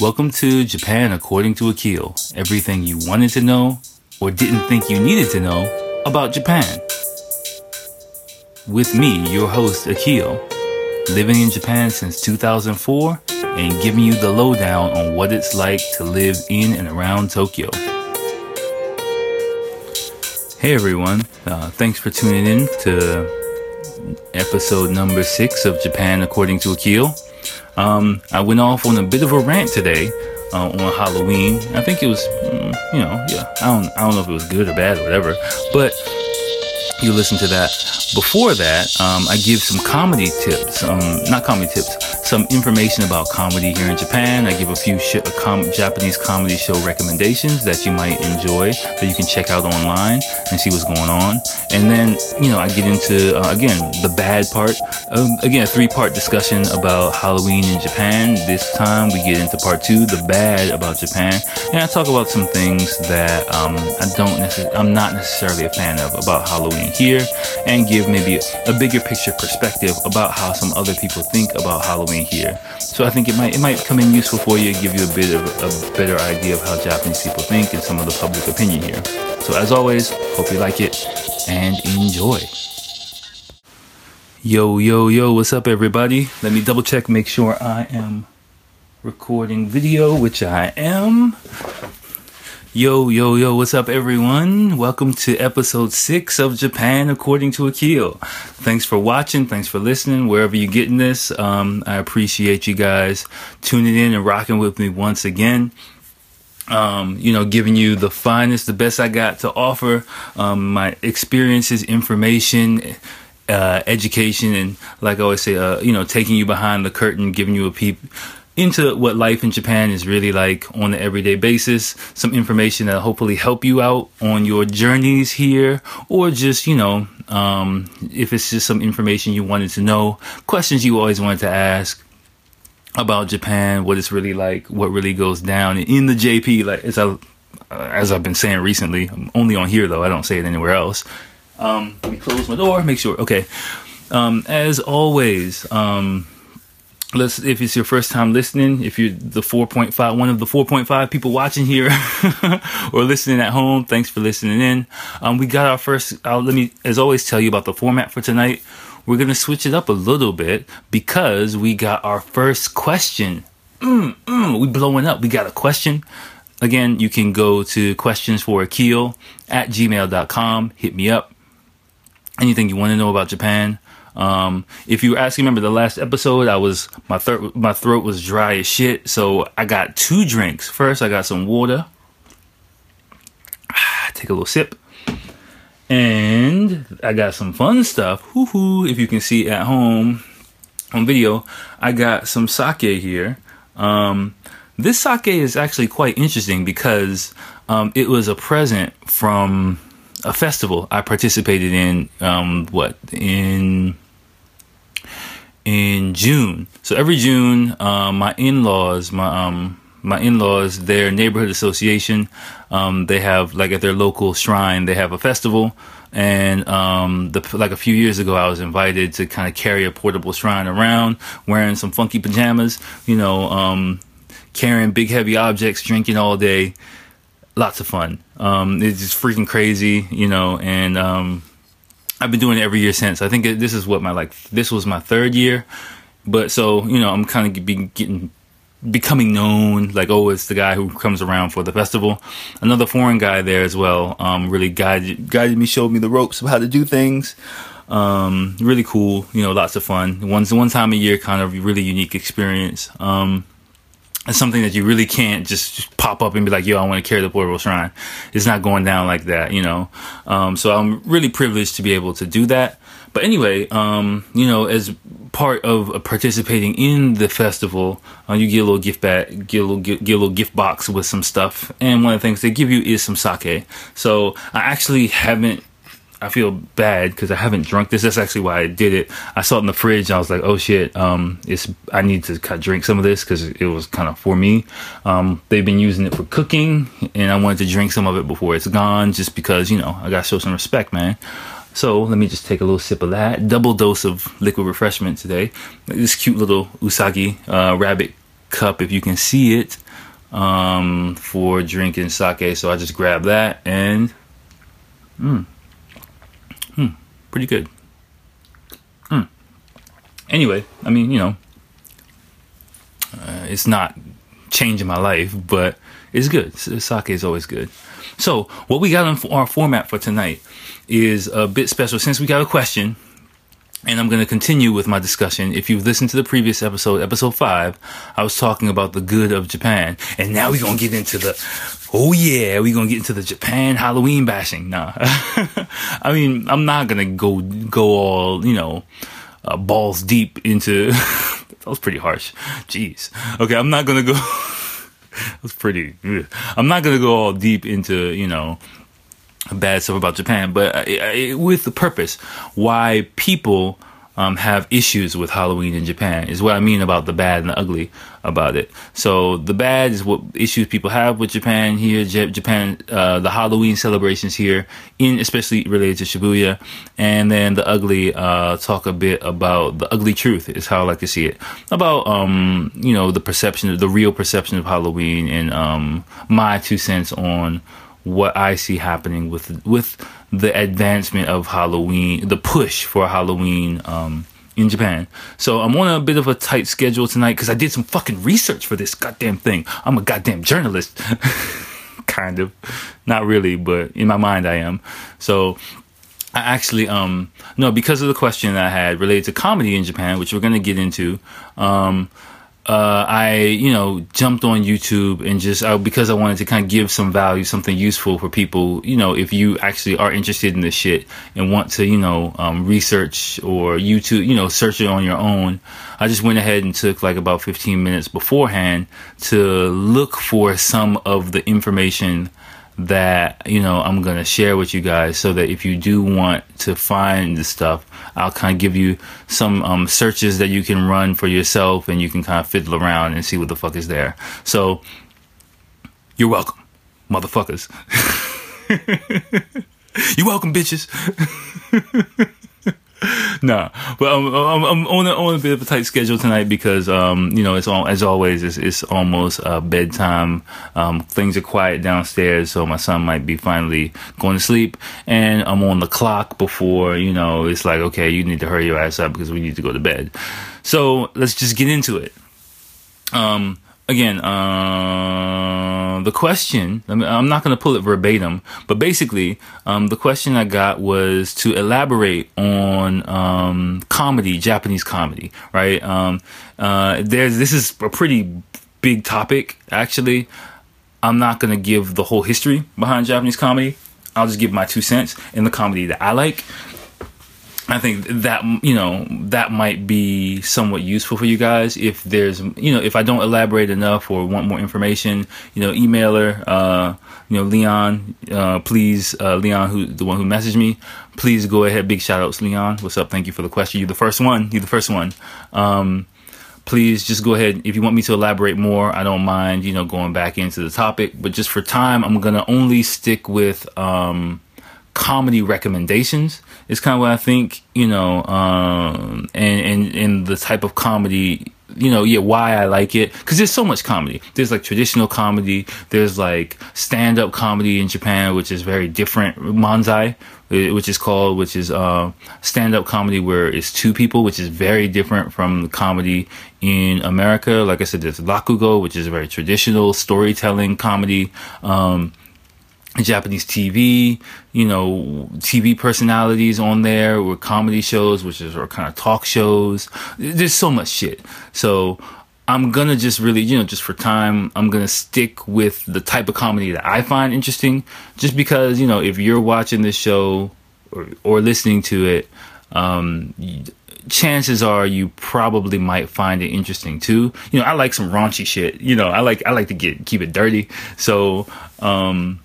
Welcome to Japan According to Akil. Everything you wanted to know or didn't think you needed to know about Japan. With me, your host, Akil, living in Japan since 2004 and giving you the lowdown on what it's like to live in and around Tokyo. Hey everyone, uh, thanks for tuning in to episode number six of Japan According to Akil. Um, I went off on a bit of a rant today uh, on Halloween. I think it was, mm, you know, yeah. I don't, I don't know if it was good or bad or whatever, but you listen to that. Before that, um, I give some comedy tips, um, not comedy tips, some information about comedy here in Japan. I give a few sh- com- Japanese comedy show recommendations that you might enjoy that you can check out online and see what's going on. And then, you know, I get into, uh, again, the bad part. Um, again, a three part discussion about Halloween in Japan. This time we get into part two, the bad about Japan. And I talk about some things that um, I don't necessarily, I'm not necessarily a fan of about Halloween here and give maybe a bigger picture perspective about how some other people think about Halloween here. So I think it might it might come in useful for you, give you a bit of a better idea of how Japanese people think and some of the public opinion here. So as always, hope you like it and enjoy. Yo, yo, yo, what's up, everybody? Let me double check, make sure I am recording video, which I am. Yo, yo, yo, what's up, everyone? Welcome to episode six of Japan According to Akil. Thanks for watching. Thanks for listening, wherever you're getting this. Um, I appreciate you guys tuning in and rocking with me once again. Um, you know, giving you the finest, the best I got to offer, um, my experiences, information, uh, education, and like I always say, uh, you know, taking you behind the curtain, giving you a peep into what life in Japan is really like on an everyday basis. Some information that hopefully help you out on your journeys here, or just you know, um, if it's just some information you wanted to know, questions you always wanted to ask about Japan, what it's really like, what really goes down in the JP. Like as I as I've been saying recently, I'm only on here though. I don't say it anywhere else. Um, let me close my door. Make sure. Okay. Um, as always. Um, let's if it's your first time listening if you're the 4.5 one of the 4.5 people watching here or listening at home thanks for listening in. Um, we got our first uh, let me as always tell you about the format for tonight. We're gonna switch it up a little bit because we got our first question. Mm, mm, we blowing up. We got a question. Again you can go to questions for akil at gmail.com hit me up. Anything you want to know about japan um, if you asking, remember the last episode, I was my throat my throat was dry as shit, so I got two drinks. First, I got some water. Take a little sip, and I got some fun stuff. Hoo hoo! If you can see at home on video, I got some sake here. Um, this sake is actually quite interesting because um, it was a present from a festival I participated in. Um, what in in June. So every June, um, my in-laws, my um, my in-laws, their neighborhood association, um, they have like at their local shrine, they have a festival. And um, the, like a few years ago, I was invited to kind of carry a portable shrine around, wearing some funky pajamas, you know, um, carrying big heavy objects, drinking all day. Lots of fun. Um, it's just freaking crazy, you know, and I've been doing it every year since. I think this is what my like this was my third year, but so you know I'm kind of be getting becoming known like oh it's the guy who comes around for the festival. Another foreign guy there as well. Um, really guided guided me, showed me the ropes of how to do things. Um, really cool, you know, lots of fun. Once one time a year, kind of really unique experience. Um, it's something that you really can't just, just, pop up and be like, yo, I want to carry the portable shrine. It's not going down like that, you know? Um, so I'm really privileged to be able to do that. But anyway, um, you know, as part of participating in the festival, uh, you get a little gift bag, get a little, get, get a little gift box with some stuff. And one of the things they give you is some sake. So I actually haven't I feel bad because I haven't drunk this. That's actually why I did it. I saw it in the fridge. I was like, oh shit, um, it's I need to drink some of this because it was kind of for me. Um, they've been using it for cooking, and I wanted to drink some of it before it's gone, just because you know I gotta show some respect, man. So let me just take a little sip of that. Double dose of liquid refreshment today. This cute little usagi uh, rabbit cup, if you can see it. um, for drinking sake, so I just grabbed that and, mm, pretty good. Hmm. Anyway, I mean, you know, uh, it's not changing my life, but it's good. Sake is always good. So, what we got on our format for tonight is a bit special since we got a question and I'm going to continue with my discussion. If you've listened to the previous episode, episode five, I was talking about the good of Japan. And now we're going to get into the, oh yeah, we're going to get into the Japan Halloween bashing. Nah. I mean, I'm not going to go, go all, you know, uh, balls deep into, that was pretty harsh. Jeez. Okay. I'm not going to go, that was pretty, ugh. I'm not going to go all deep into, you know, bad stuff about Japan, but with the purpose why people um, have issues with Halloween in Japan is what I mean about the bad and the ugly about it. So the bad is what issues people have with Japan here, J- Japan, uh, the Halloween celebrations here, in especially related to Shibuya, and then the ugly. Uh, talk a bit about the ugly truth is how I like to see it about um, you know the perception, the real perception of Halloween, and um, my two cents on what I see happening with with the advancement of Halloween, the push for Halloween um, in Japan. So I'm on a bit of a tight schedule tonight because I did some fucking research for this goddamn thing. I'm a goddamn journalist, kind of, not really, but in my mind I am. So I actually um no because of the question I had related to comedy in Japan, which we're gonna get into. Um, uh, I, you know, jumped on YouTube and just uh, because I wanted to kind of give some value, something useful for people, you know, if you actually are interested in this shit and want to, you know, um, research or YouTube, you know, search it on your own. I just went ahead and took like about 15 minutes beforehand to look for some of the information that you know I'm gonna share with you guys, so that if you do want to find the stuff, I'll kind of give you some um, searches that you can run for yourself, and you can kind of fiddle around and see what the fuck is there. So you're welcome, motherfuckers. you're welcome, bitches. nah, but I'm, I'm, I'm, on, a, on a bit of a tight schedule tonight because, um, you know, it's all, as always, it's, it's almost uh, bedtime. Um, things are quiet downstairs, so my son might be finally going to sleep, and I'm on the clock before, you know, it's like, okay, you need to hurry your ass up because we need to go to bed. So let's just get into it. Um, again, uh, the question, I am not going to pull it verbatim, but basically, um, the question I got was to elaborate on um, comedy, Japanese comedy, right? Um, uh, there's, this is a pretty big topic, actually. I'm not going to give the whole history behind Japanese comedy. I'll just give my two cents in the comedy that I like. I think that you know that might be somewhat useful for you guys if there's you know if I don't elaborate enough or want more information you know emailer uh, you know Leon uh, please uh, Leon who the one who messaged me please go ahead. Big shout outs Leon. What's up? Thank you for the question. You're the first one. You're the first one. Um, please just go ahead. If you want me to elaborate more I don't mind you know going back into the topic but just for time I'm gonna only stick with um, comedy recommendations is kind of what I think, you know, um, and, and, and the type of comedy, you know, yeah, why I like it. Cause there's so much comedy. There's like traditional comedy. There's like stand up comedy in Japan, which is very different. Manzai, which is called, which is, uh, stand up comedy where it's two people, which is very different from the comedy in America. Like I said, there's Rakugo, which is a very traditional storytelling comedy. Um, Japanese TV, you know, TV personalities on there or comedy shows, which is or kind of talk shows. There's so much shit. So I'm gonna just really, you know, just for time, I'm gonna stick with the type of comedy that I find interesting. Just because, you know, if you're watching this show or, or listening to it, um, chances are you probably might find it interesting too. You know, I like some raunchy shit. You know, I like I like to get keep it dirty. So, um,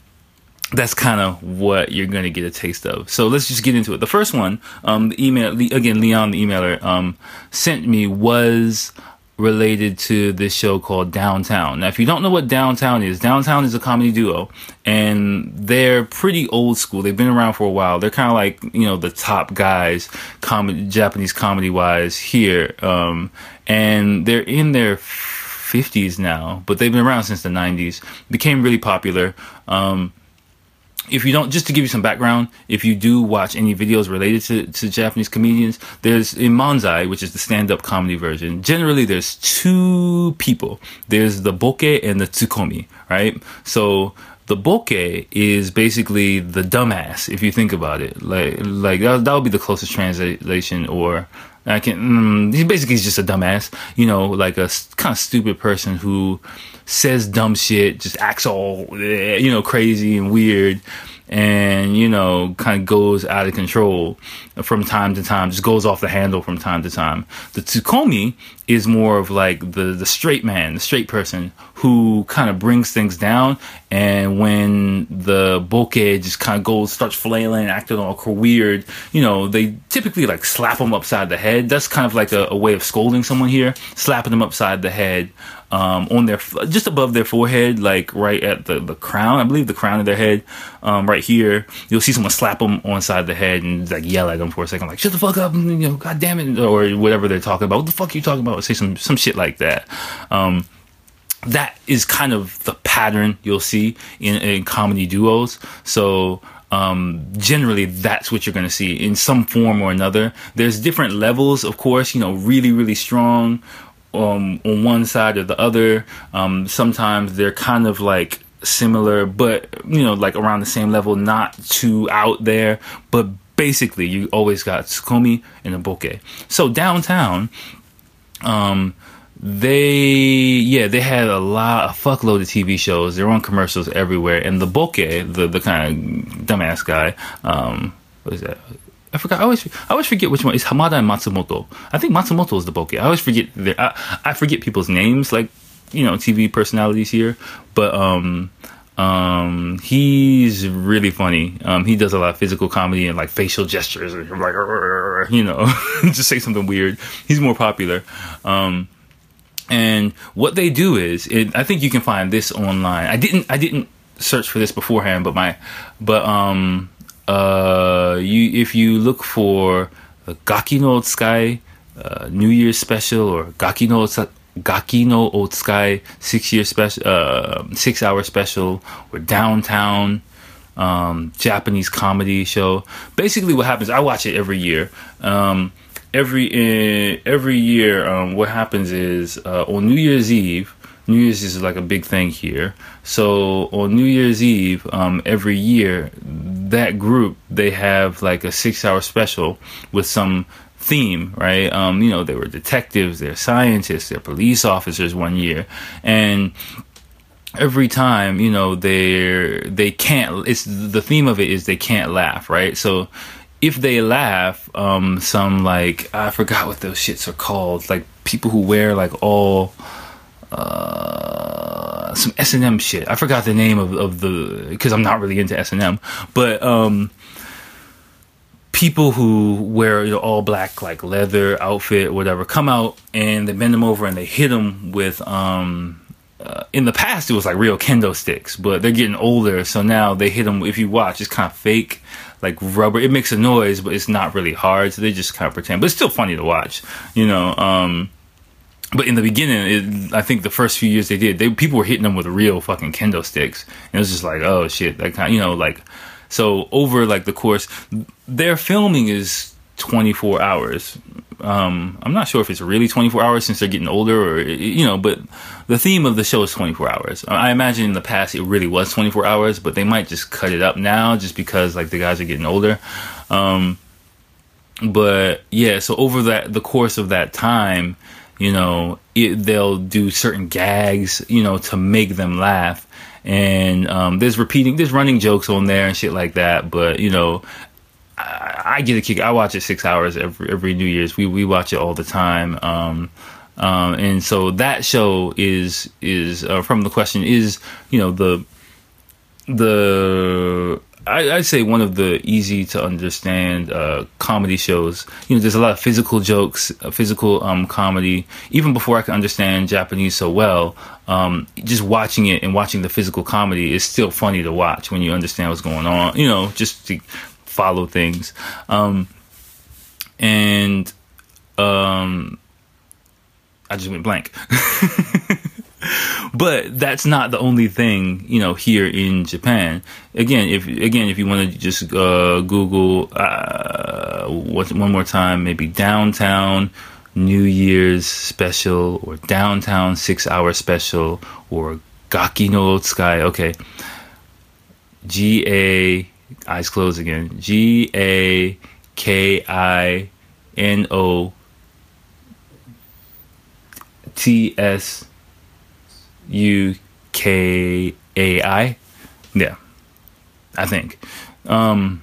that's kind of what you're going to get a taste of. So let's just get into it. The first one, um, the email, again, Leon, the emailer, um, sent me was related to this show called Downtown. Now, if you don't know what Downtown is, Downtown is a comedy duo and they're pretty old school. They've been around for a while. They're kind of like, you know, the top guys, comedy, Japanese comedy wise here. Um, and they're in their 50s now, but they've been around since the 90s. Became really popular. Um, if you don't, just to give you some background, if you do watch any videos related to, to Japanese comedians, there's in Manzai, which is the stand-up comedy version. Generally, there's two people. There's the boke and the tsukkomi, right? So the boke is basically the dumbass, if you think about it. Like, like that, that would be the closest translation, or I can. Mm, he basically is just a dumbass, you know, like a kind of stupid person who says dumb shit, just acts all, eh, you know, crazy and weird and you know kind of goes out of control from time to time just goes off the handle from time to time the tsukkomi is more of like the the straight man the straight person who kind of brings things down and when the boke just kind of goes starts flailing acting all weird you know they typically like slap them upside the head that's kind of like a, a way of scolding someone here slapping them upside the head um, on their just above their forehead, like right at the, the crown. I believe the crown of their head, um, right here. You'll see someone slap them on side the head and like yell at them for a second, like "Shut the fuck up!" you know, God damn it, or whatever they're talking about. What the fuck are you talking about? Say some some shit like that. Um, that is kind of the pattern you'll see in, in comedy duos. So um, generally that's what you're going to see in some form or another. There's different levels, of course, you know, really, really strong um, on one side or the other. Um, sometimes they're kind of like similar, but you know, like around the same level, not too out there. But basically, you always got Tsukkomi and a Boke. So downtown, um, they yeah they had a lot a fuckload of TV shows. They're on commercials everywhere, and the Boke, the the kind of dumbass guy, um, what is that? I forgot. I always I always forget which one is Hamada and Matsumoto. I think Matsumoto is the boke. I always forget. Their, I, I forget people's names, like you know, TV personalities here. But um, um, he's really funny. Um, he does a lot of physical comedy and like facial gestures, like you know, just say something weird. He's more popular. Um, and what they do is, it, I think you can find this online. I didn't I didn't search for this beforehand, but my but um uh, you if you look for the Gaki no Otsukai uh, New Year's special or Gaki no Gaki no Otsukai six year special, uh, six hour special or downtown um, Japanese comedy show. Basically, what happens? I watch it every year. Um, every uh, every year, um, what happens is uh, on New Year's Eve. New Year's is like a big thing here. So on New Year's Eve, um, every year, that group they have like a six-hour special with some theme, right? Um, you know, they were detectives, they're scientists, they're police officers one year, and every time, you know, they they can't. It's the theme of it is they can't laugh, right? So if they laugh, um, some like I forgot what those shits are called, like people who wear like all uh, some S and M shit. I forgot the name of, of the because I'm not really into S and M, but um, people who wear you know, all black like leather outfit, whatever, come out and they bend them over and they hit them with um. Uh, in the past, it was like real kendo sticks, but they're getting older, so now they hit them. If you watch, it's kind of fake, like rubber. It makes a noise, but it's not really hard, so they just kind of pretend. But it's still funny to watch, you know. Um, but in the beginning, it, I think the first few years they did, they people were hitting them with real fucking kendo sticks, and it was just like, oh shit, that kind, you know, like. So over like the course, their filming is 24 hours. Um, I'm not sure if it's really 24 hours since they're getting older, or you know, but the theme of the show is 24 hours. I imagine in the past it really was 24 hours, but they might just cut it up now just because like the guys are getting older. Um, but yeah, so over that the course of that time you know it, they'll do certain gags you know to make them laugh and um, there's repeating there's running jokes on there and shit like that but you know I, get a kick i watch it six hours every every new year's we, we watch it all the time um, um, and so that show is is uh, from the question is you know the the I, would say one of the easy to understand uh, comedy shows. You know, there's a lot of physical jokes, uh, physical um, comedy. Even before I could understand Japanese so well, um, just watching it and watching the physical comedy is still funny to watch when you understand what's going on. You know, just to follow things. Um, and um, I just went blank. but that's not the only thing you know here in Japan. Again, if again if you want to just uh, Google uh, one more time, maybe downtown New Year's special or downtown six hour special or Gaki no Tsukai. Okay, G A eyes closed again. G A K I N O T S U K A I. Yeah, I think. Um,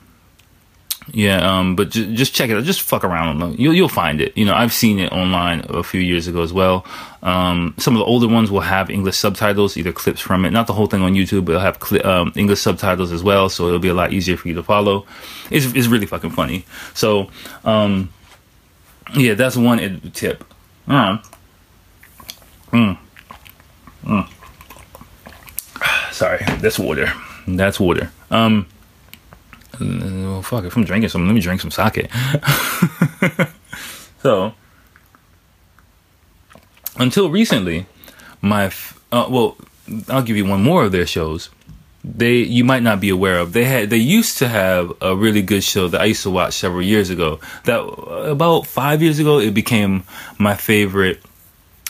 yeah, um, but j- just check it out. Just fuck around. You'll you'll find it. You know, I've seen it online a few years ago as well. Um, some of the older ones will have English subtitles, either clips from it, not the whole thing on YouTube, but it'll have cli- um, English subtitles as well. So it'll be a lot easier for you to follow. It's it's really fucking funny. So, um, yeah, that's one ed- tip. Uh, mm, mm. Sorry, that's water. That's water. Um. Well, fuck, if I'm drinking something, let me drink some sake. so, until recently, my uh, well, I'll give you one more of their shows. They you might not be aware of. They had they used to have a really good show that I used to watch several years ago. That about five years ago, it became my favorite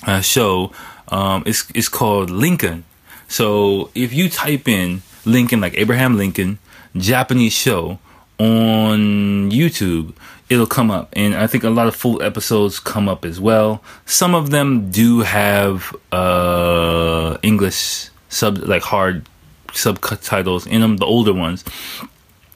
uh, show. Um, it's it's called Lincoln. So if you type in Lincoln, like Abraham Lincoln, Japanese show on YouTube, it'll come up. And I think a lot of full episodes come up as well. Some of them do have uh, English sub, like hard subtitles in them, the older ones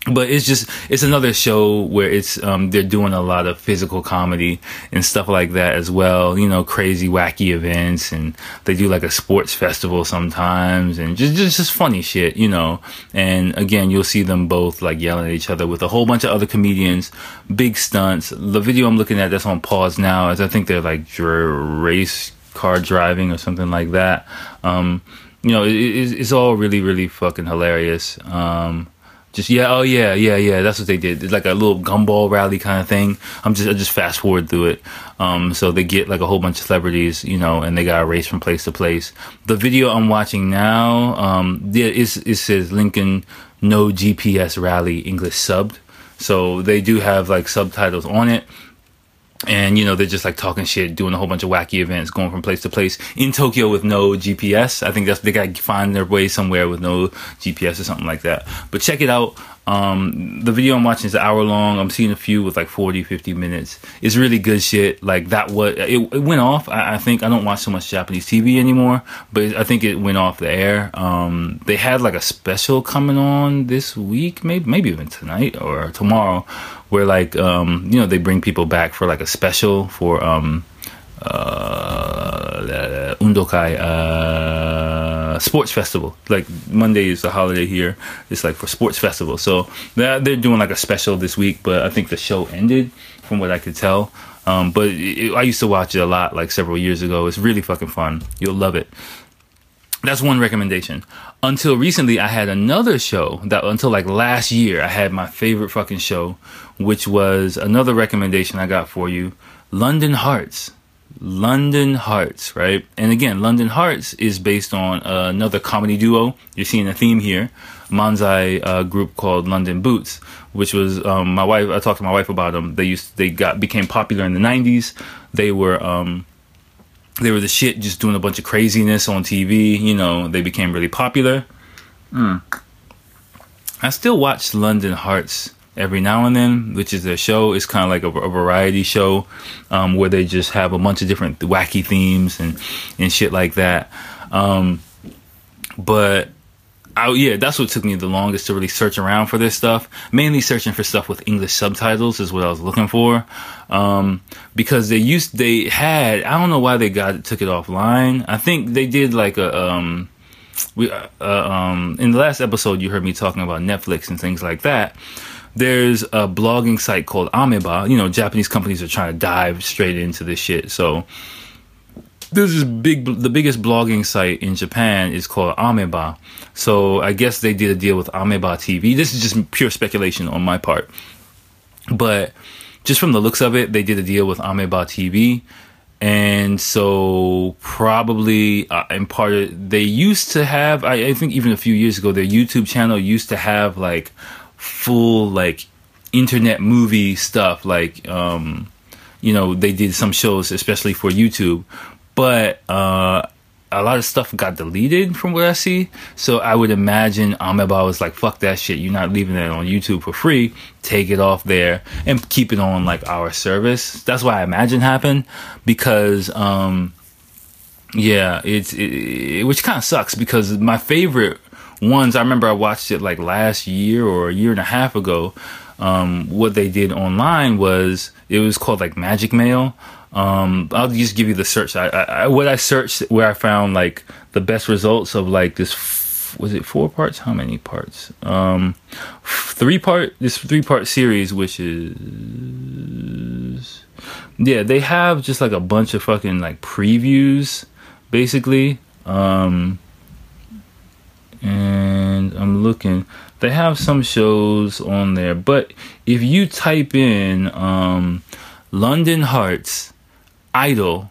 but it's just it's another show where it's um, they're doing a lot of physical comedy and stuff like that as well you know crazy wacky events. And they do like a sports festival sometimes and just just, just funny shit you know. And again you'll see them both like yelling at each other with a whole bunch of other comedians. Big stunts. The video i'm looking at that's on pause now is i think they're like race car driving or something like that. Um, you know it, it's all really really fucking hilarious. Um, just yeah, oh yeah, yeah, yeah. That's what they did. It's like a little gumball rally kind of thing. I'm just I just fast forward through it. Um, so they get like a whole bunch of celebrities, you know, and they got to race from place to place. The video I'm watching now, um, yeah, it says Lincoln No GPS Rally English subbed. So they do have like subtitles on it and you know they're just like talking shit doing a whole bunch of wacky events going from place to place. In tokyo with no gps i think that's they gotta find their way somewhere with no gps or something like that. But check it out um, the video i'm watching is an hour long. I'm seeing a few with like 40 50 minutes. It's really good shit. Like that what it, it went off I, I, think. I don't watch so much japanese tv anymore but i think it went off the air. Um, they had like a special coming on this week maybe maybe even tonight or tomorrow where like um, you know they bring people back for like a special for um, uh, Undokai uh, sports festival. Like Monday is a holiday here. It's like for sports festival. So they're, they're doing like a special this week, but I think the show ended from what I could tell. Um, but it, I used to watch it a lot, like several years ago. It's really fucking fun. You'll love it. That's one recommendation. Until recently, I had another show that until like last year, I had my favorite fucking show, which was another recommendation I got for you London Hearts. London Hearts, right? And again, London Hearts is based on uh, another comedy duo. You're seeing a theme here. Manzai uh, group called London Boots, which was um, my wife. I talked to my wife about them. They used they got became popular in the '90s. They were um, they were the shit, just doing a bunch of craziness on TV. You know, they became really popular. Mm. I still watch London Hearts every now and then, which is a show. It's kind of like a, a variety show um, where they just have a bunch of different wacky themes and and shit like that. Um, but I, yeah, that's what took me the longest to really search around for this stuff. Mainly searching for stuff with English subtitles is what I was looking for, um, because they used they had I don't know why they got took it offline. I think they did like a um, we uh, um, in the last episode you heard me talking about Netflix and things like that. There's a blogging site called Ameba. You know, Japanese companies are trying to dive straight into this shit, so this big the biggest blogging site in Japan is called Ameba. So I guess they did a deal with Ameba TV. This is just pure speculation on my part. But just from the looks of it, they did a deal with Ameba TV and so probably uh, in part they used to have I, I think even a few years ago their youtube channel used to have like full like internet movie stuff like um you know they did some shows especially for youtube but uh a lot of stuff got deleted from what I see. So I would imagine Ameba was like, fuck that shit. You're not leaving it on YouTube for free. Take it off there and keep it on like our service. That's why I imagine happened because, um, yeah, it's, it, it, which kind of sucks because my favorite ones, I remember I watched it like last year or a year and a half ago. Um, what they did online was it was called like Magic Mail um, I'll just give you the search. I, I, what I searched where I found like the best results of like this. F- was it four parts? How many parts? Um, three part. This three part series, which is yeah, they have just like a bunch of fucking like previews, basically. Um, and I'm looking. They have some shows on there, but if you type in um, London Hearts idol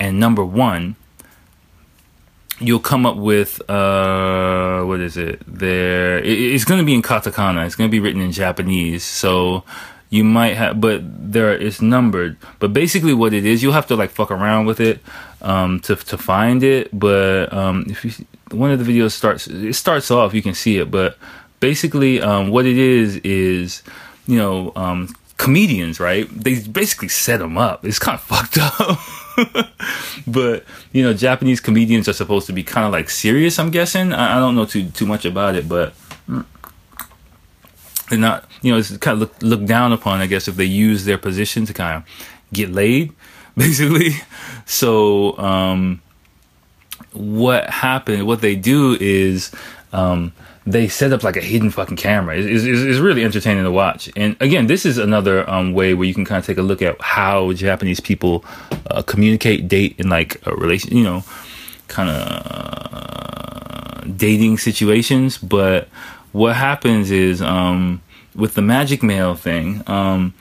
and number one, you'll come up with uh, what is it? There, it, it's going to be in katakana. It's going to be written in Japanese. So you might have, but there it's numbered. But basically, what it is, you'll have to like fuck around with it um, to to find it. But um, if you one of the videos starts, it starts off, you can see it. But basically, um, what it is is you know um, comedians, right? They basically set them up. It's kind of fucked up. but you know, Japanese comedians are supposed to be kind of like serious. I'm guessing. I, I, don't know too too much about it, but they're not. You know, it's kind of look, looked down upon. I guess if they use their position to kind of get laid, basically. So, um, what happened? What they do is. Um, they set up like a hidden fucking camera. It's, it's, it's really entertaining to watch. And again, this is another um, way where you can kind of take a look at how Japanese people uh, communicate, date, and like a relation, you know, kind of uh, dating situations. But what happens is um, with the magic mail thing, um,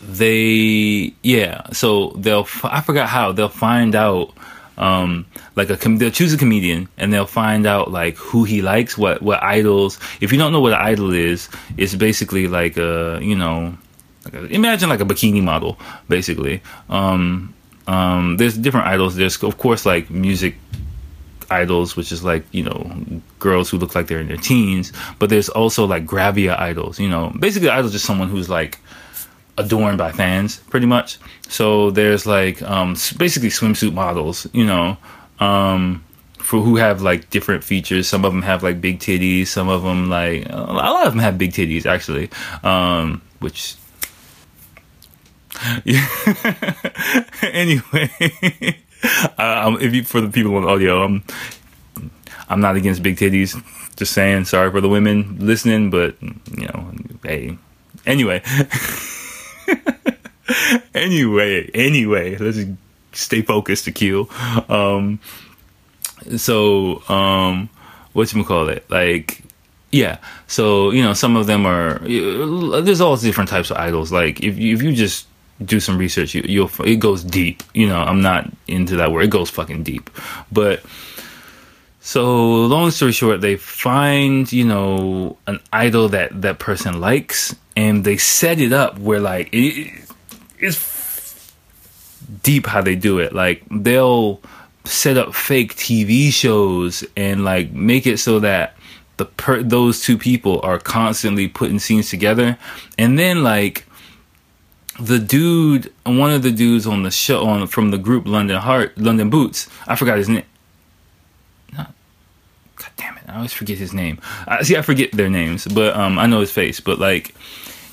they yeah, so they'll I forgot how they'll find out um, like a they'll choose a comedian and they'll find out like who he likes, what what idols. If you don't know what an idol is, it's basically like a you know, like a, imagine like a bikini model, basically. Um, um, there's different idols. There's of course like music idols, which is like you know girls who look like they're in their teens. But there's also like gravia idols. You know, basically idols just someone who's like adorned by fans, pretty much. So there's like um, basically swimsuit models, you know, um, for who have like different features. Some of them have like big titties. Some of them like a lot of them have big titties actually, um, which. Yeah. anyway, um, if you for the people on audio, I'm I'm not against big titties. Just saying, sorry for the women listening, but you know, hey. Anyway. anyway, anyway, let's stay focused Akil. Um, so, um, what you call it? Like, yeah. So you know, some of them are. There's all different types of idols. Like, if you, if you just do some research, you, you'll it goes deep. You know, I'm not into that word. It goes fucking deep, but. So long story short, they find you know an idol that that person likes, and they set it up where like it, it's deep how they do it. Like they'll set up fake TV shows and like make it so that the per- those two people are constantly putting scenes together, and then like the dude, one of the dudes on the show on from the group London Heart, London Boots, I forgot his name. Not, God damn it, I always forget his name. I see, I forget their names, but um, I know his face. But like,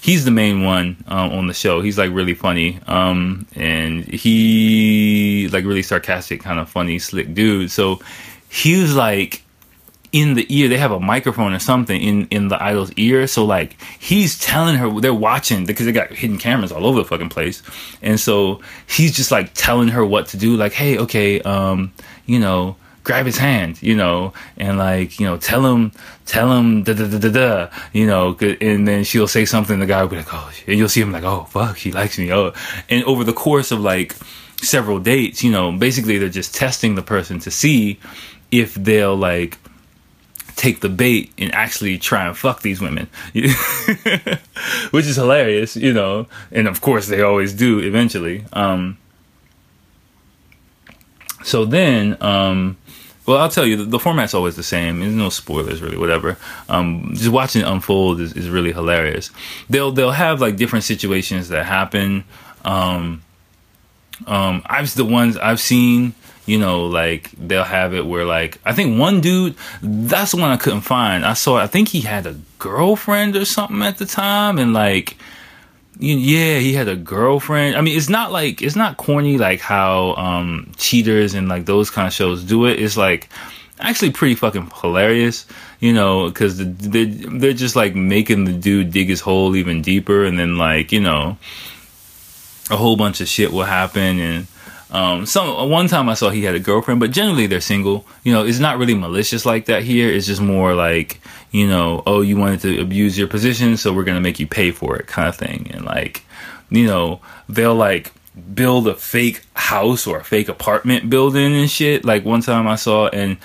he's the main one um, on the show. He's like really funny, um, and he like really sarcastic, kind of funny, slick dude. So he was like in the ear. They have a microphone or something in in the idol's ear. So like he's telling her they're watching because they got hidden cameras all over the fucking place, and so he's just like telling her what to do. Like, hey, okay, um, you know grab his hand, you know, and like, you know, tell him, tell him, da da da da da, you know, and then she'll say something, the guy will be like, oh, and you'll see him like, oh, fuck, he likes me, oh, and over the course of like several dates, you know, basically they're just testing the person to see if they'll like take the bait and actually try and fuck these women, which is hilarious, you know. And of course, they always do eventually. Um, so then, um, well, I'll tell you, the, the, format's always the same. There's no spoilers, really. Whatever. Um, just watching it unfold is, is really hilarious. They'll they'll have like different situations that happen. Um, um, I've the ones I've seen you know, like they'll have it where like I think one dude, that's the one I couldn't find. I saw I think he had a girlfriend or something at the time and like yeah, he had a girlfriend. I mean, it's not like it's not corny like how um cheaters and like those kind of shows do it. It's like actually pretty fucking hilarious, you know, because the, they're they're just like making the dude dig his hole even deeper, and then like you know, a whole bunch of shit will happen, and um, some one time I saw he had a girlfriend, but generally they're single. You know, it's not really malicious like that here. It's just more like, you know, oh, you wanted to abuse your position, so we're gonna make you pay for it, kind of thing. And like, you know, they'll like build a fake house or a fake apartment building and shit. Like one time I saw, and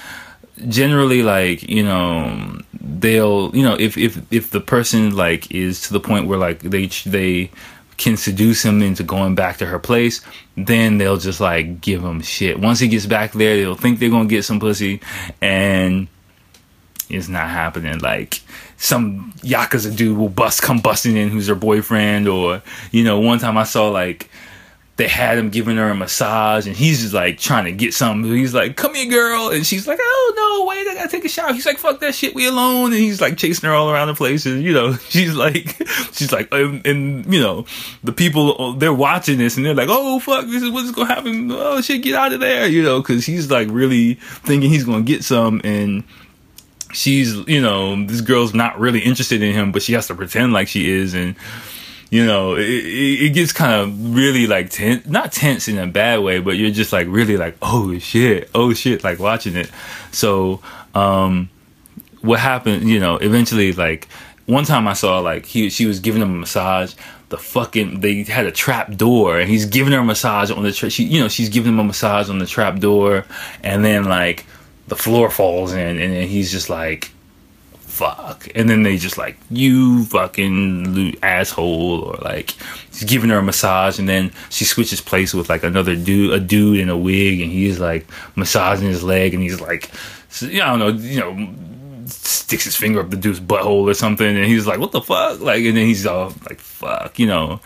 generally, like, you know, they'll, you know, if if if the person like is to the point where like they they can seduce him into going back to her place, then they'll just like give him shit. Once he gets back there, they'll think they're gonna get some pussy, and it's not happening. Like some yakuza dude will bust come busting in who's her boyfriend, or you know, one time I saw like they had him giving her a massage and he's just like trying to get something. He's like, come here, girl. And she's like, oh no, wait, I gotta take a shower. He's like, fuck that shit, we alone. And he's like chasing her all around the place. And you know, she's like, she's like, and, and you know, the people, they're watching this and they're like, oh fuck, this is what's gonna happen. Oh shit, get out of there, you know, cause he's like really thinking he's gonna get some and she's, you know, this girl's not really interested in him, but she has to pretend like she is. And, you know, it, it gets kind of really like tense, not tense in a bad way, but you're just like really like, oh shit, oh shit, like watching it. So, um, what happened, you know, eventually, like, one time I saw like he, she was giving him a massage. The fucking they had a trap door, and he's giving her a massage on the tra- she, you know, she's giving him a massage on the trap door, and then like the floor falls in, and he's just like, fuck. And then they just like, you fucking asshole, or like, he's giving her a massage, and then she switches place with like another dude, a dude in a wig, and he's like massaging his leg, and he's like, I don't know, you know, sticks his finger up the dude's butthole or something, and he's like, what the fuck? Like, and then he's all like, fuck, you know.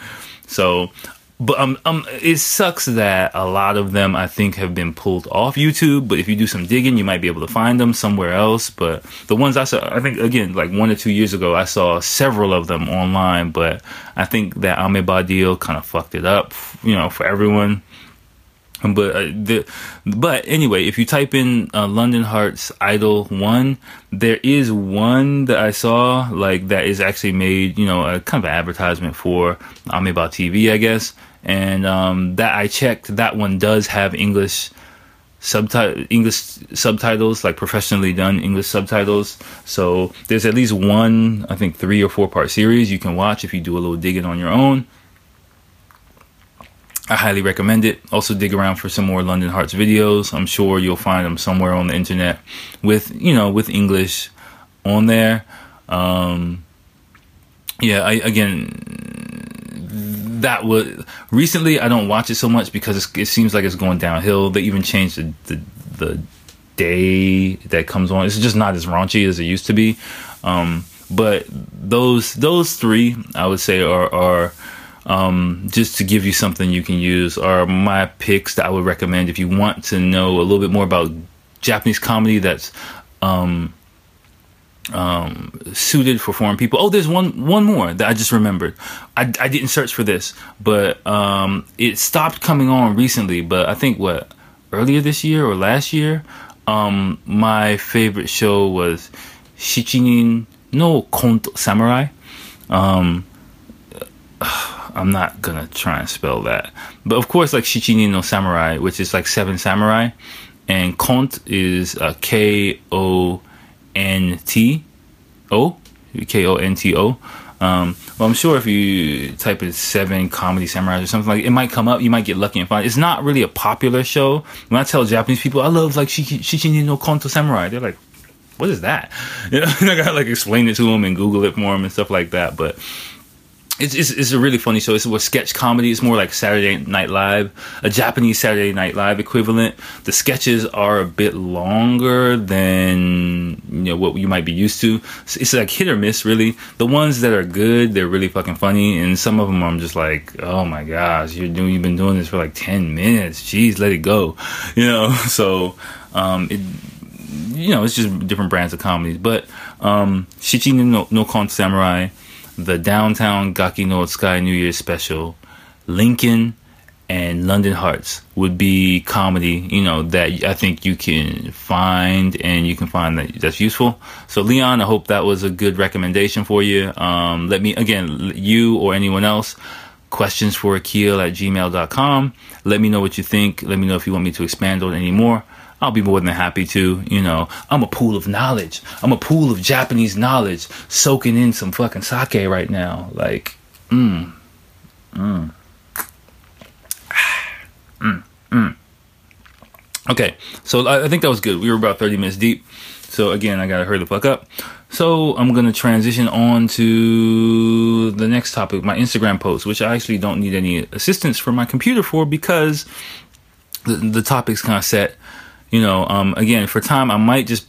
So but um, um, it sucks that a lot of them I think have been pulled off YouTube. But if you do some digging, you might be able to find them somewhere else. But the ones I saw, I think again, like one or two years ago, I saw several of them online. But I think that Ameba deal kind of fucked it up, you know, for everyone. But uh, the, but anyway, if you type in uh, London Hearts Idol One, there is one that I saw like that is actually made, you know, a kind of advertisement for Ameba TV, I guess. And um, that I checked, that one does have English subtitle English subtitles, like professionally done English subtitles. So there's at least one, I think, three or four part series you can watch if you do a little digging on your own. I highly recommend it. Also, dig around for some more London Hearts videos. I'm sure you'll find them somewhere on the internet with, you know, with English on there. Um, yeah, I, again, that was recently. I don't watch it so much because it seems like it's going downhill. They even changed the, the, the day that comes on. It's just not as raunchy as it used to be. Um, but those those three, I would say, are are um, just to give you something you can use are my picks that I would recommend if you want to know a little bit more about Japanese comedy that's um, um, suited for foreign people. Oh, there's one one more that I just remembered. I, I didn't search for this, but um, it stopped coming on recently. But I think what earlier this year or last year, um, my favorite show was Shichinin no Konto Samurai. Um, I'm not gonna try and spell that. But of course, like Shichinin no Samurai, which is like Seven Samurai, and Konto is uh, K O N T O K O N T O. Um, well, I'm sure if you type in seven comedy samurais or something like, it might come up. You might get lucky and find. It's not really a popular show. When I tell Japanese people I love like Shichinin no Konto Samurai, they're like, "What is that?" You know, I gotta like explain it to them and Google it for them and stuff like that. But it's, it's, it's, a really funny show. It's a sketch comedy. It's more like Saturday Night Live, a Japanese Saturday Night Live equivalent. The sketches are a bit longer than you know what you might be used to. It's, it's like hit or miss, really. The ones that are good, they're really fucking funny, and some of them I'm just like, oh my gosh, you're doing, you've been doing this for like ten minutes. Jeez, let it go, you know. So, um, it, you know, it's just different brands of comedies. But um, Shichi no, no Kon Samurai the Downtown Gaki no Tsukai New Year's special, Lincoln, and London Hearts would be comedy, you know, that I think you can find and you can find that that's useful. So, Leon, I hope that was a good recommendation for you. Um, let me, again, you or anyone else, questions for Akil at gmail.com. Let me know what you think. Let me know if you want me to expand on any more. I'll be more than happy to. You know, I'm a pool of knowledge. I'm a pool of Japanese knowledge, soaking in some fucking sake right now. Like, mmm, mmm, mmm, mmm. Okay, so I, I think that was good. We were about 30 minutes deep. So again, I gotta hurry the fuck up. So I'm gonna transition on to the next topic, my Instagram post, which I actually don't need any assistance from my computer for because the, the topic's kind of set you know, um, again, for time, I might just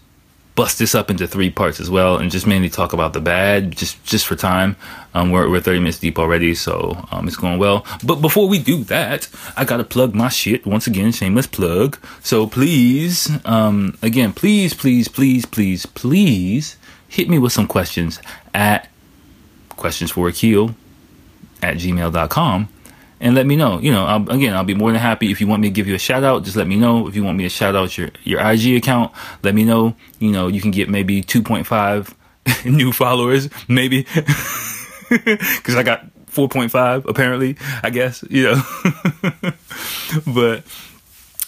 bust this up into three parts as well and just mainly talk about the bad just just for time. Um, we're, we're 30 minutes deep already so um, it's going well. But before we do that i gotta plug my shit once again shameless plug. So please um, again please please please please please hit me with some questions at questions for Akil at gmail.com and let me know. You know, I'll, again, I'll be more than happy if you want me to give you a shout out. Just let me know. If you want me to shout out your your IG account, let me know. You know, you can get maybe 2.5 new followers, maybe, because I got 4.5 apparently. I guess you know, but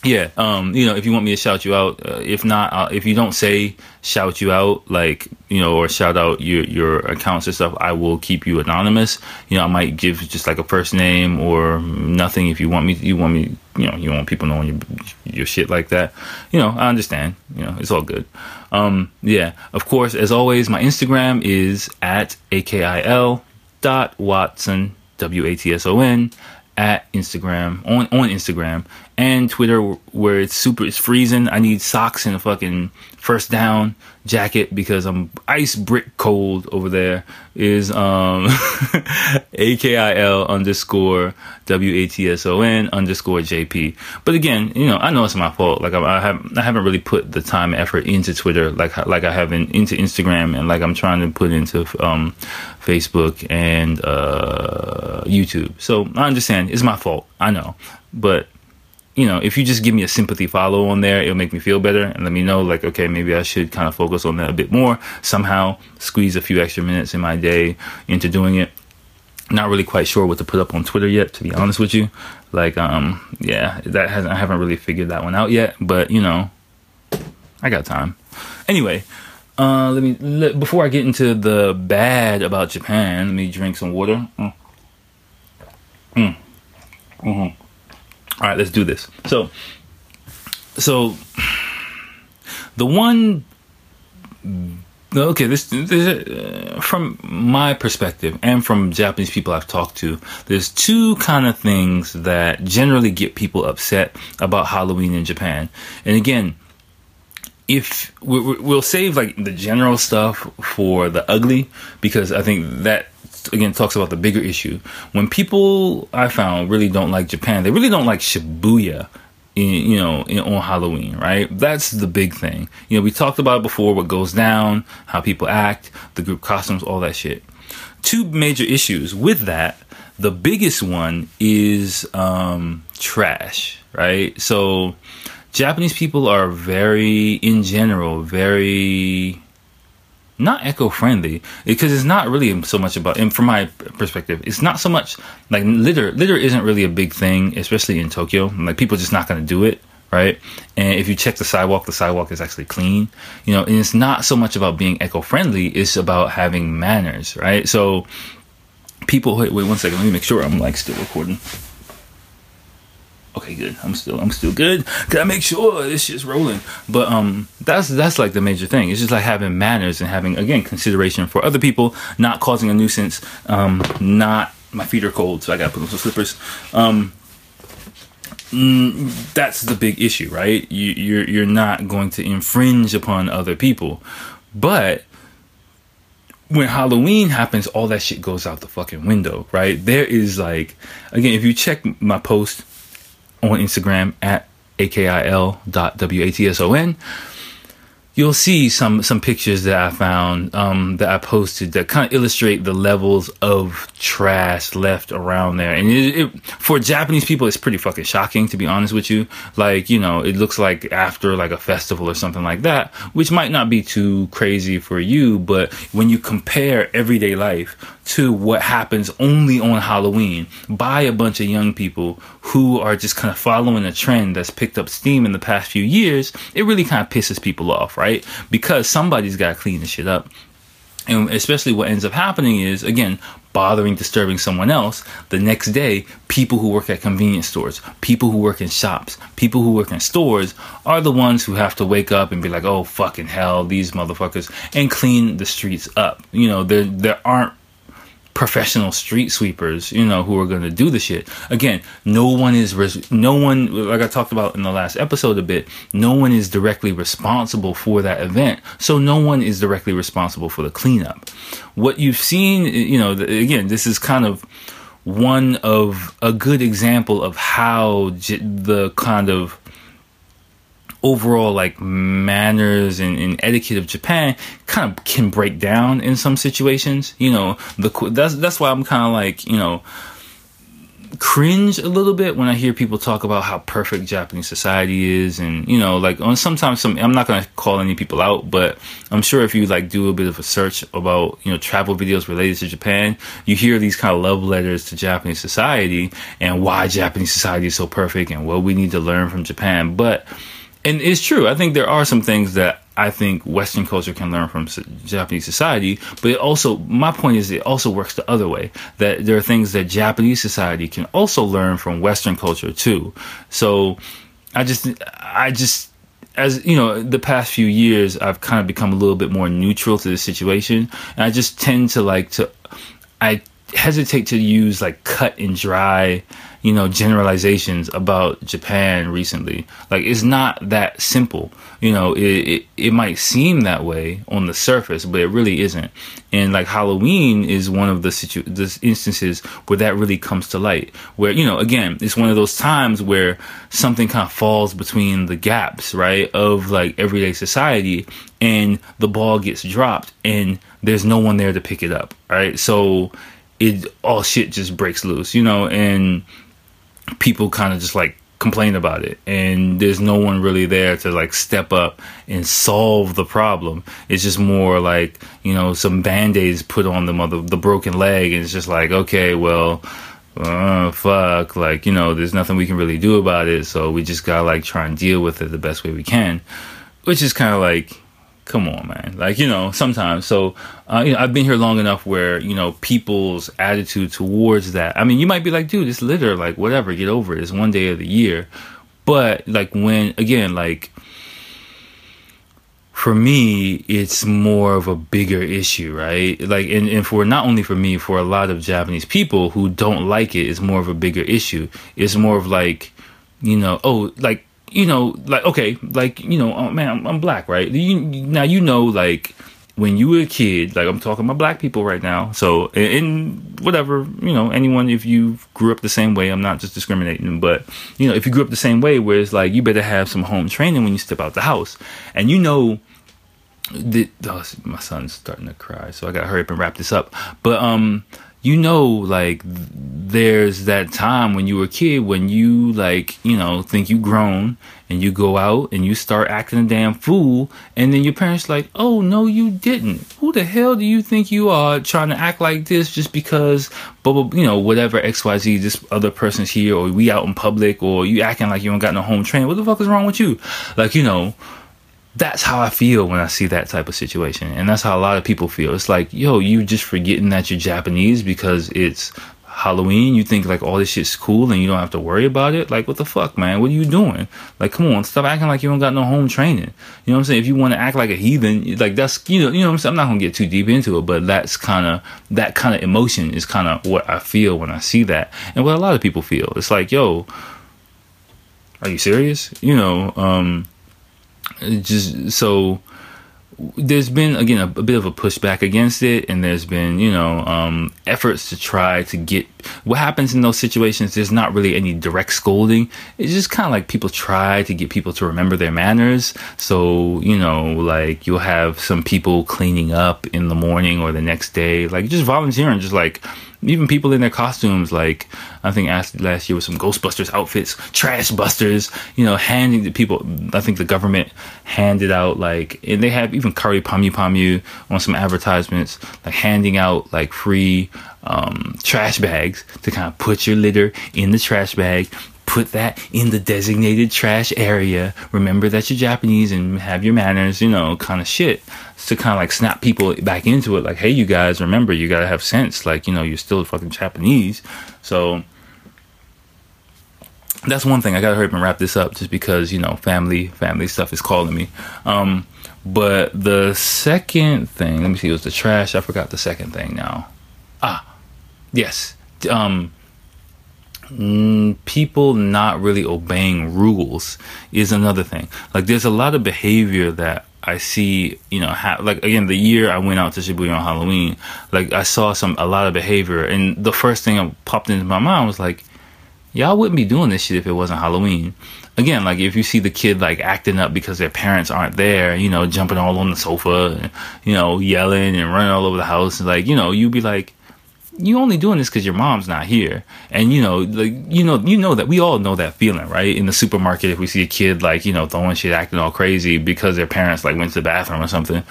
yeah, um, you know, if you want me to shout you out, uh, if not, uh, if you don't say shout you out, like you know, or shout out your your accounts and stuff, I will keep you anonymous. You know, I might give just like a first name or nothing if you want me. You want me, you know, you want people knowing your your shit like that. You know, I understand. You know, it's all good. Um, yeah, of course, as always, my Instagram is at akil dot watson w a t s o n at Instagram on on Instagram and Twitter where it's super it's freezing. I need socks and a fucking first down jacket because I'm ice brick cold over there. Is um A K I L underscore W A T S O N underscore J P. But again, you know, I know it's my fault. Like I, I have I haven't really put the time and effort into Twitter like like I have in, into Instagram and like I'm trying to put into um Facebook and uh YouTube. So I understand it's my fault. I know. But you know, if you just give me a sympathy follow on there, it'll make me feel better and let me know, like, okay, maybe I should kind of focus on that a bit more. Somehow squeeze a few extra minutes in my day into doing it. Not really quite sure what to put up on Twitter yet, to be honest with you. Like, um, yeah, that hasn't, I haven't really figured that one out yet, but you know, I got time. Anyway, uh, let me, let, before I get into the bad about Japan, let me drink some water. Mm. Mm. Mm-hmm. All right, let's do this. So, so the one okay this, this uh, from my perspective and from japanese people i've talked to there's two kind of things that generally get people upset about halloween in japan and again if we, we'll save like the general stuff for the ugly because i think that again talks about the bigger issue. When people I found really don't like Japan, they really don't like Shibuya. In, you know, in, on Halloween, right? That's the big thing. You know, we talked about before what goes down, how people act, the group costumes, all that shit. Two major issues with that. The biggest one is um, trash, right? So, Japanese people are very, in general, very not eco-friendly because it's not really so much about and from my perspective it's not so much like litter litter isn't really a big thing especially in tokyo. Like people just not going to do it right? And if you check the sidewalk the sidewalk is actually clean you know and it's not so much about being eco-friendly it's about having manners right? So people wait, wait one second let me make sure i'm like still recording okay good. I'm still i'm still good. Gotta make sure this shit's rolling. But um that's that's like the major thing. It's just like having manners and having again consideration for other people not causing a nuisance um not my feet are cold so i gotta put on some slippers. Um mm, that's the big issue right? You, you're you're not going to infringe upon other people. But when Halloween happens, all that shit goes out the fucking window, right? There is like, again, if you check my post on Instagram at akil.watson, you'll see some some pictures that I found um, that I posted that kind of illustrate the levels of trash left around there. And it, it, for Japanese people, it's pretty fucking shocking to be honest with you. Like you know, it looks like after like a festival or something like that, which might not be too crazy for you, but when you compare everyday life to what happens only on Halloween by a bunch of young people who are just kind of following a trend that's picked up steam in the past few years, it really kind of pisses people off, right? Because somebody's got to clean the shit up. And especially what ends up happening is, again, bothering, disturbing someone else. The next day, people who work at convenience stores, people who work in shops, people who work in stores are the ones who have to wake up and be like, oh, fucking hell, these motherfuckers, and clean the streets up. You know, there, there aren't professional street sweepers, you know, who are going to do the shit. Again, no one is, res- no one, like I talked about in the last episode a bit, no one is directly responsible for that event. So no one is directly responsible for the cleanup. What you've seen, you know, again, this is kind of one of a good example of how j- the kind of overall like manners and, and, etiquette of Japan kind of can break down in some situations. You know, the that's that's why I'm kind of like you know cringe a little bit when I hear people talk about how perfect Japanese society is, and you know, like on sometimes some. I'm not gonna call any people out, but I'm sure if you like do a bit of a search about you know travel videos related to Japan, you hear these kind of love letters to Japanese society and why Japanese society is so perfect and what we need to learn from Japan, but and it's true. I think there are some things that I think Western culture can learn from Japanese society, but it also, my point is, it also works the other way. That there are things that Japanese society can also learn from Western culture too. So, I just, I just, as you know, the past few years, I've kind of become a little bit more neutral to the situation, and I just tend to like to, I hesitate to use like cut and dry you know generalizations about Japan recently. Like it's not that simple. You know, it, it, it might seem that way on the surface, but it really isn't. And like Halloween is one of the situ- the instances where that really comes to light. Where you know, again, it's one of those times where something kind of falls between the gaps, right, of like everyday society, and the ball gets dropped, and there's no one there to pick it up, right? So it all shit just breaks loose, you know, and people kind of just like complain about it. And there's no one really there to like step up and solve the problem. It's just more like you know some band-aids put on the mother the broken leg and it's just like okay well uh, fuck like you know there's nothing we can really do about it. So we just gotta like try and deal with it the best way we can. Which is kind of like come on, man. Like, you know, sometimes. So, uh, you know, I've been here long enough where, you know, people's attitude towards that. I mean, you might be like, dude, it's litter, like, whatever, get over it. It's one day of the year. But, like, when, again, like, for me, it's more of a bigger issue, right? Like, and, and for not only for me, for a lot of Japanese people who don't like it, it's more of a bigger issue. It's more of like, you know, oh, like, you know, like okay, like you know, oh, man, I'm, I'm black, right? You, now you know, like when you were a kid, like I'm talking about black people right now. So, and, whatever, you know, anyone, if you grew up the same way, I'm not just discriminating, but, you know, if you grew up the same way, where it's like, you better have some home training when you step out the house. And you know, oh, my son's starting to cry, so I gotta hurry up and wrap this up. But, um, you know, like there's that time when you were a kid when you like, you know, think you grown and you go out and you start acting a damn fool and then your parents like, "Oh, no you didn't. Who the hell do you think you are trying to act like this just because blah you know, whatever XYZ this other person's here or we out in public or you acting like you don't got no home training. What the fuck is wrong with you?" Like, you know, that's how I feel when I see that type of situation. And that's how a lot of people feel. It's like, yo, you just forgetting that you're Japanese because it's Halloween. You think like all this shit's cool and you don't have to worry about it. Like, what the fuck, man? What are you doing? Like, come on, stop acting like you don't got no home training. You know what I'm saying? If you want to act like a heathen, like that's, you know, you know what I'm saying? I'm not going to get too deep into it, but that's kind of, that kind of emotion is kind of what I feel when I see that. And what a lot of people feel. It's like, yo, are you serious? You know, um, just so there's been again a, a, bit of a pushback against it and there's been you know um, efforts to try to get what happens in those situations there's not really any direct scolding. It's just kind of like people try to get people to remember their manners. So you know like you'll have some people cleaning up in the morning or the next day like just volunteering just like even people in their costumes, like I think last year with some Ghostbusters outfits, trash busters, you know, handing the people. I think the government handed out like, and they have even Kyary Pamyu Pamyu on some advertisements, like handing out like free um, trash bags to kind of put your litter in the trash bag. Put that in the designated trash area. Remember that you're Japanese and have your manners, you know, kind of shit to kind of like snap people back into it. Like, hey, you guys, remember, you gotta have sense. Like, you know, you're still fucking Japanese. So that's one thing. I gotta hurry up and wrap this up, just because you know, family, family stuff is calling me. Um, but the second thing, let me see, it was the trash. I forgot the second thing now. Ah, yes. Um, Mm, people not really obeying rules is another thing. Like, there's a lot of behavior that I see, you know, ha- like again, the year I went out to Shibuya on Halloween, like I saw some a lot of behavior, and the first thing that popped into my mind was like, y'all wouldn't be doing this shit if it wasn't Halloween. Again, like if you see the kid like acting up because their parents aren't there, you know, jumping all on the sofa, and, you know, yelling and running all over the house, and like you know, you'd be like, you only doing this because your mom's not here. And you know like you know you know that we all know that feeling right? In the supermarket if we see a kid like you know throwing shit acting all crazy because their parents like went to the bathroom or something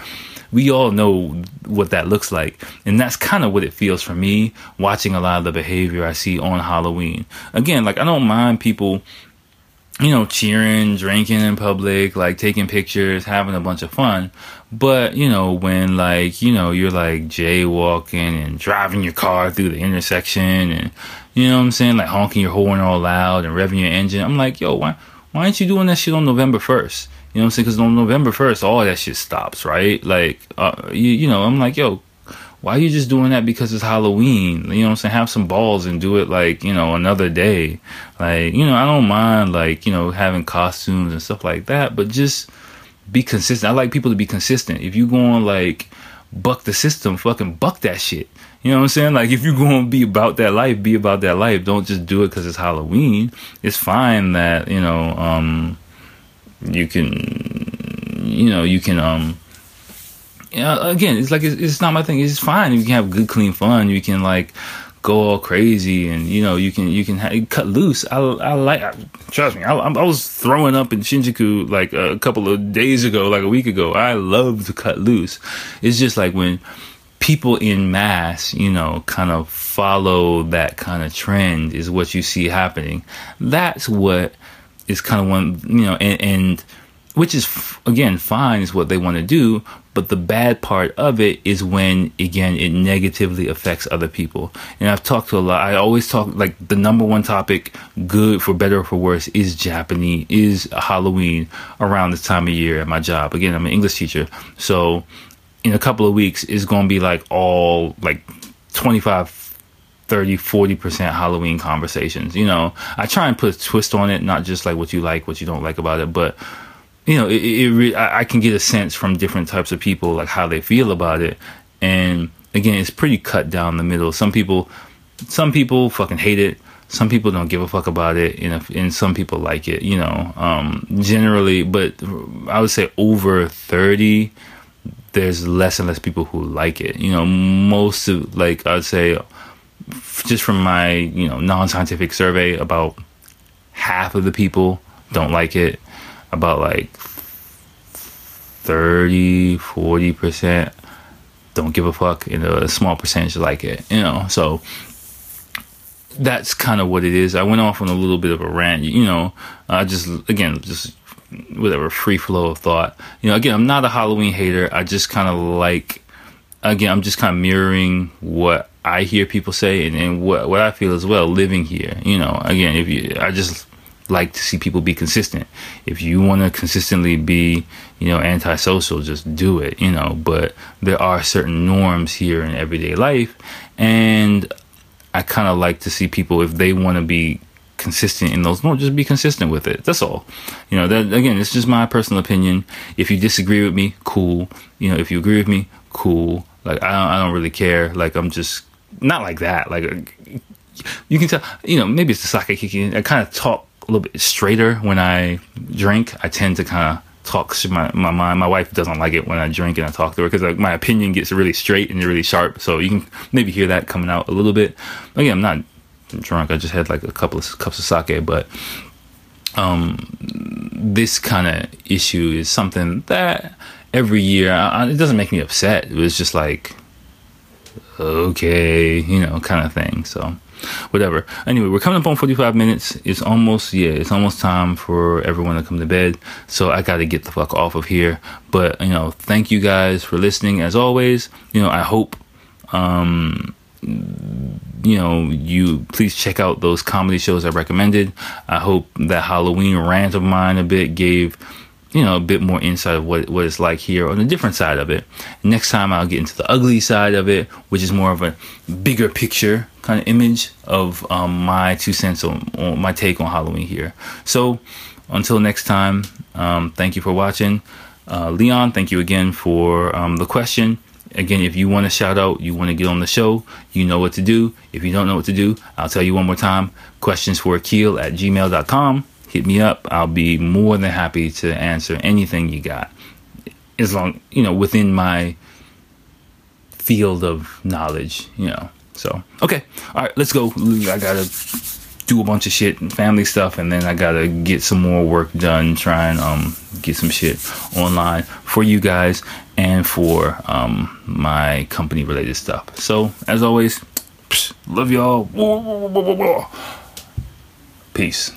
we all know what that looks like. And that's kind of what it feels for me watching a lot of the behavior i see on halloween. Again like i don't mind people you know, cheering, drinking in public, like taking pictures, having a bunch of fun. But, you know, when like, you know, you're like jaywalking and driving your car through the intersection and, you know what I'm saying? Like honking your horn all loud and revving your engine. I'm like, yo, why, why aren't you doing that shit on November 1st? You know what I'm saying? Because on November 1st, all that shit stops, right? Like, uh, you, you know, I'm like, yo, why are you just doing that because it's Halloween? You know what I'm saying? Have some balls and do it like, you know, another day. Like, you know, I don't mind like, you know, having costumes and stuff like that, but just be consistent. I like people to be consistent. If you going like buck the system, fucking buck that shit. You know what I'm saying? Like if you're going to be about that life, be about that life. Don't just do it cuz it's Halloween. It's fine that, you know, um you can you know, you can um again, it's like it's, it's not my thing. It's fine. You can have good, clean fun. You can like go all crazy, and you know you can you can ha- cut loose. I I like I, trust me. I, I was throwing up in Shinjuku like a couple of days ago, like a week ago. I love to cut loose. It's just like when people in mass, you know, kind of follow that kind of trend is what you see happening. That's what is kind of one, you know, and, and which is again fine is what they want to do but the bad part of it is when again it negatively affects other people. And i've talked to a lot. I always talk like the number one topic good for better or for worse is japanese is halloween around this time of year at my job. Again i'm an english teacher. So in a couple of weeks it's going to be like all like 25 30 40% halloween conversations you know? I try and put a twist on it not just like what you like what you don't like about it but you know, it, it re- I, can get a sense from different types of people like how they feel about it, and again, it's pretty cut down the middle. Some people, some people fucking hate it. Some people don't give a fuck about it, and, if, and some people like it. You know, um, generally, but I would say over thirty, there's less and less people who like it. You know, most of like I'd say, just from my you know non-scientific survey, about half of the people don't like it about like 30 40% don't give a fuck and a small percentage like it you know so that's kind of what it is i went off on a little bit of a rant you know i just again just whatever free flow of thought. You know, again, I'm not a Halloween hater. I just kind of like, again, I'm just kind of mirroring what I hear people say and, and what what I feel as well living here. You know, again, if you, I just like to see people be consistent. If you want to consistently be, you know, antisocial, just do it, you know. But there are certain norms here in everyday life, and I kind of like to see people if they want to be consistent in those norms, just be consistent with it. That's all. You know, that again, it's just my personal opinion. If you disagree with me, cool. You know, if you agree with me, cool. Like I don't, I don't really care. Like I'm just not like that. Like you can tell, you know, maybe it's the sake kicking. I kind of talk a little bit straighter when I drink. I tend to kind of talk my, my mind. My wife doesn't like it when I drink and I talk to her because like, my opinion gets really straight and really sharp. So you can maybe hear that coming out a little bit. Again, I'm not drunk. I just had like a couple of cups of sake, but um, this kind of issue is something that every year I, it doesn't make me upset. It was just like okay, you know, kind of thing. So whatever. Anyway, we're coming up on 45 minutes. It's almost, yeah, it's almost time for everyone to come to bed. So I got to get the fuck off of here. But, you know, thank you guys for listening as always. You know, I hope, um, you know, you please check out those comedy shows I recommended. I hope that Halloween rant of mine a bit gave you know, a bit more insight of what, what it's like here on a different side of it. Next time I'll get into the ugly side of it, which is more of a bigger picture kind of image of um, my two cents on, on, my take on Halloween here. So until next time, um, thank you for watching. Uh, Leon, thank you again for um, the question. Again, if you want to shout out, you want to get on the show, you know what to do. If you don't know what to do, I'll tell you one more time. Questions for Akil at gmail.com hit me up. I'll be more than happy to answer anything you got. As long, you know, within my field of knowledge, you know. So, okay. All right, let's go. I got to do a bunch of shit and family stuff and then I got to get some more work done, try and um, get some shit online for you guys and for um, my company related stuff. So, as always, love y'all. Peace.